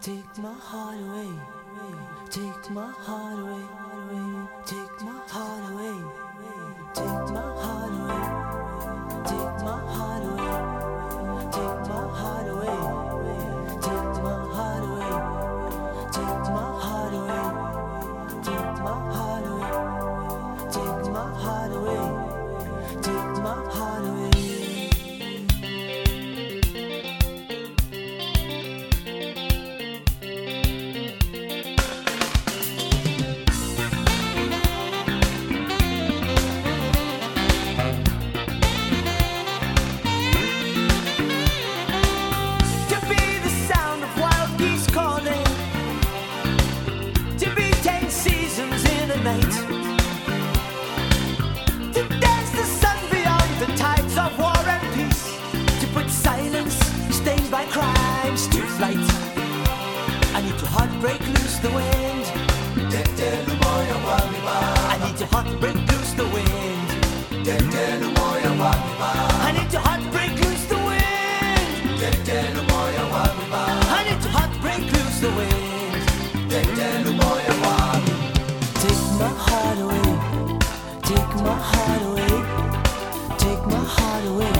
take my heart away, take my heart away, take my heart away, take my heart away, take my heart away, take my heart away. break loose the wind. I need your heart to break loose the wind. I need your heart to break loose the wind. I need your heart to break loose the wind. Take my heart away. Take my heart away. Take my heart away.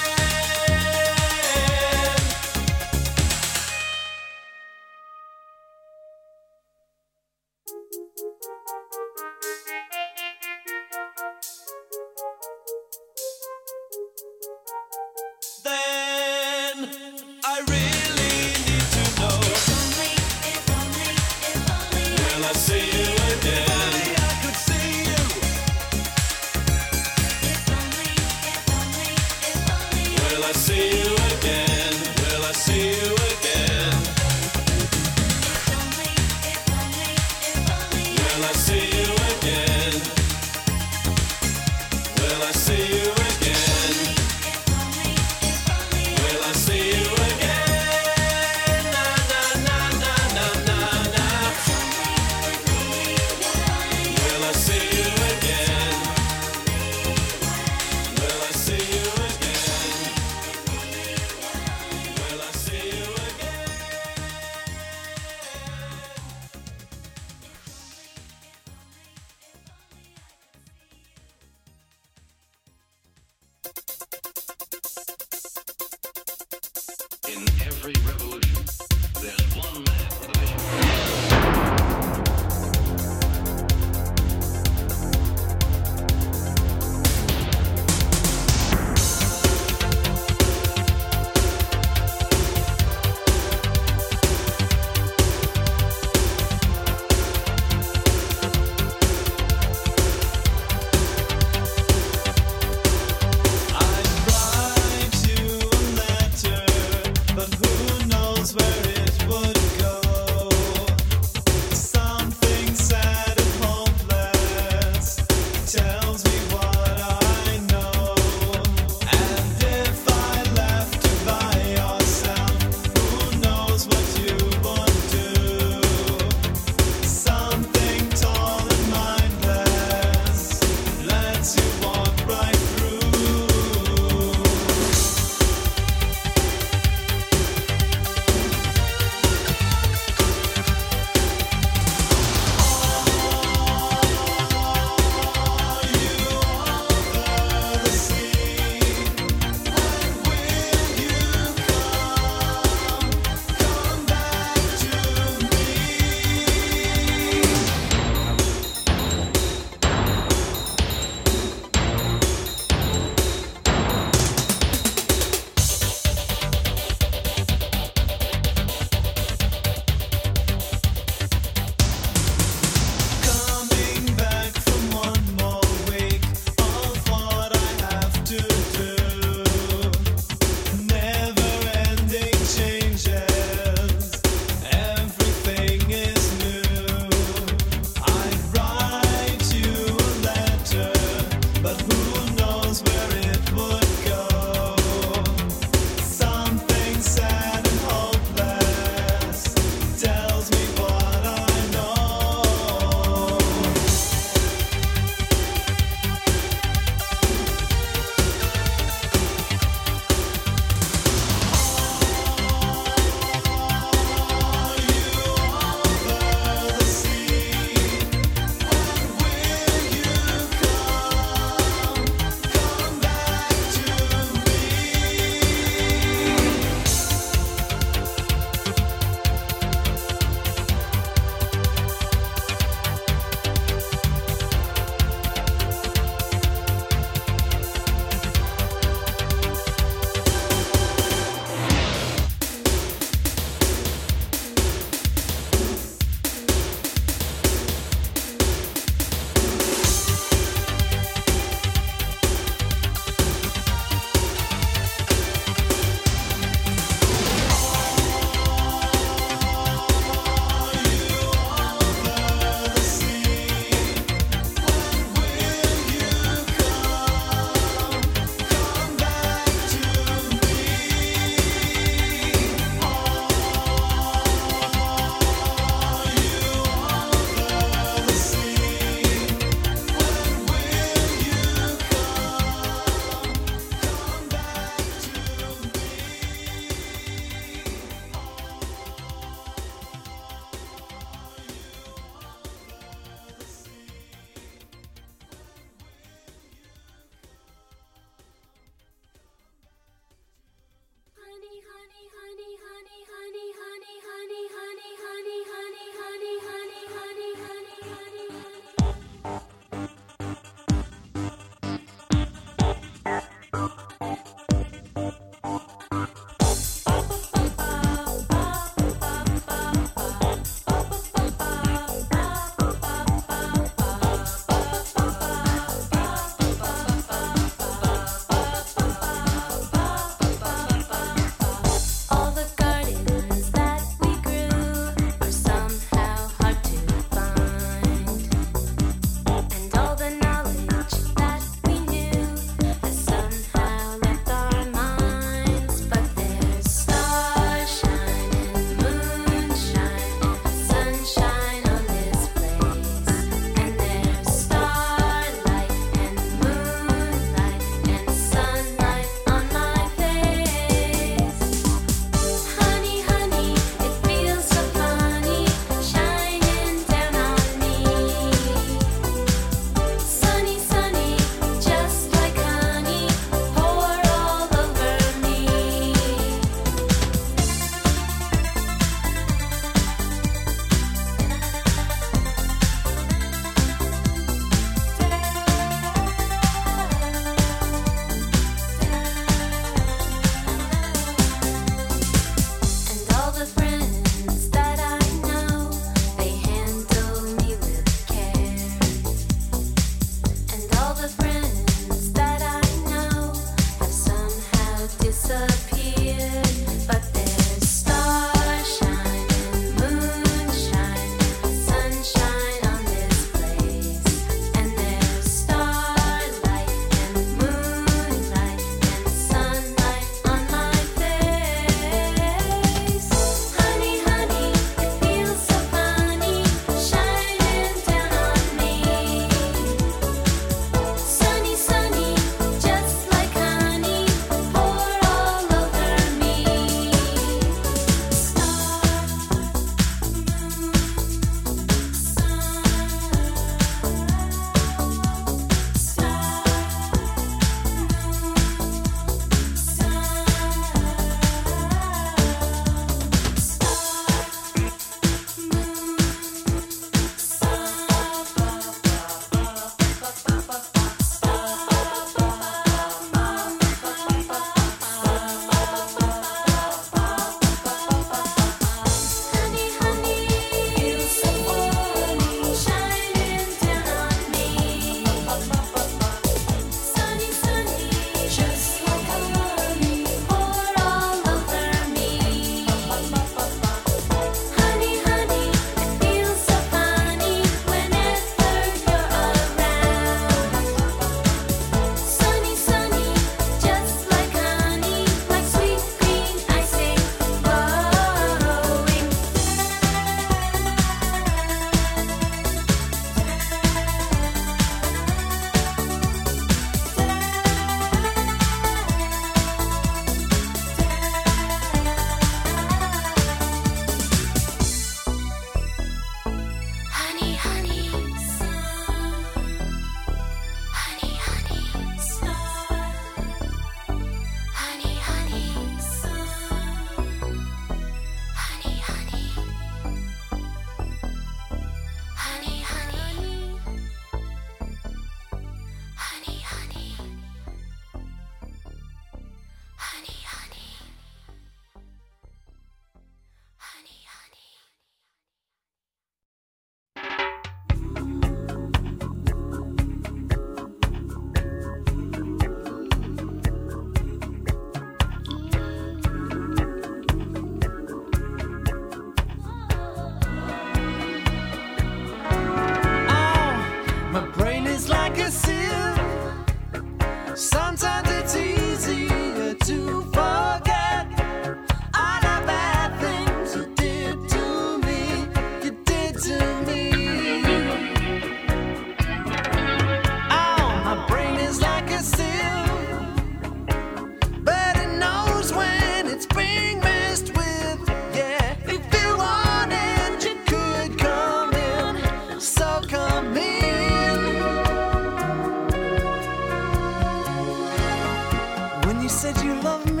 said you love me.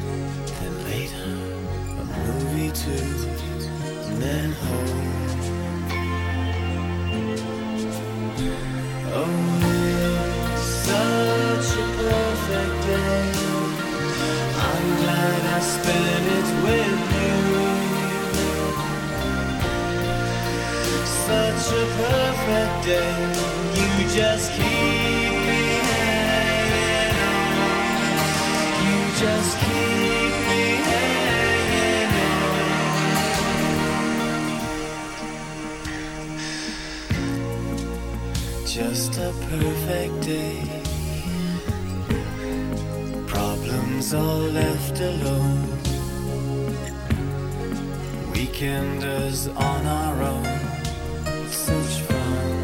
movie too, and then home. Oh, it's such a perfect day. I'm glad I spent it with you. Such a perfect day. You just keep. a perfect day. Problems all left alone. Weekenders on our own. Such fun.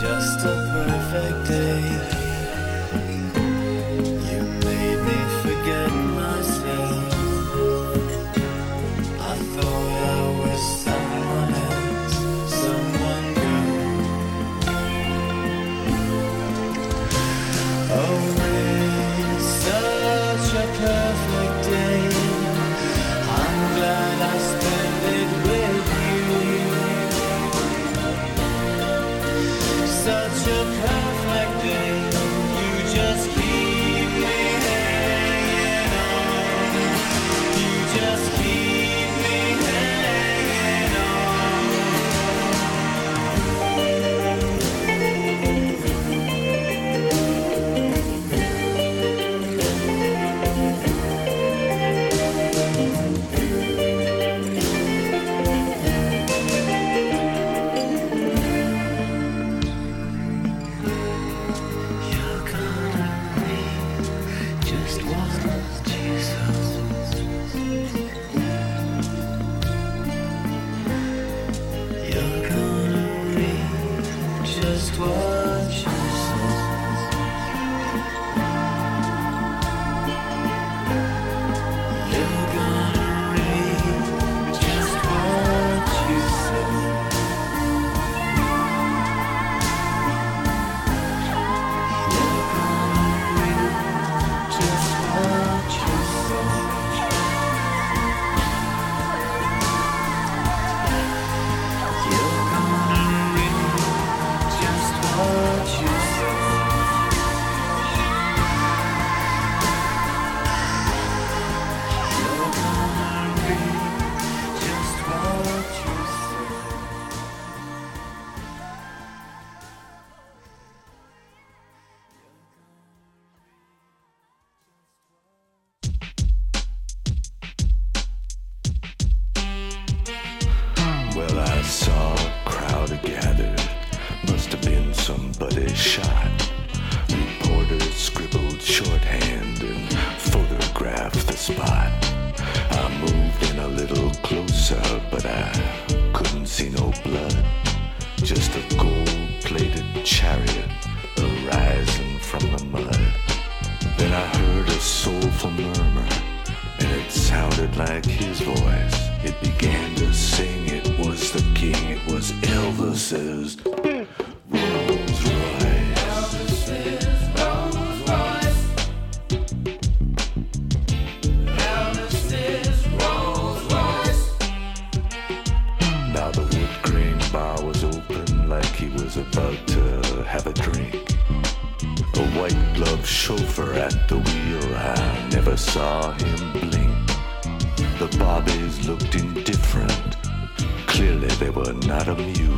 Just a perfect day. amused.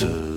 to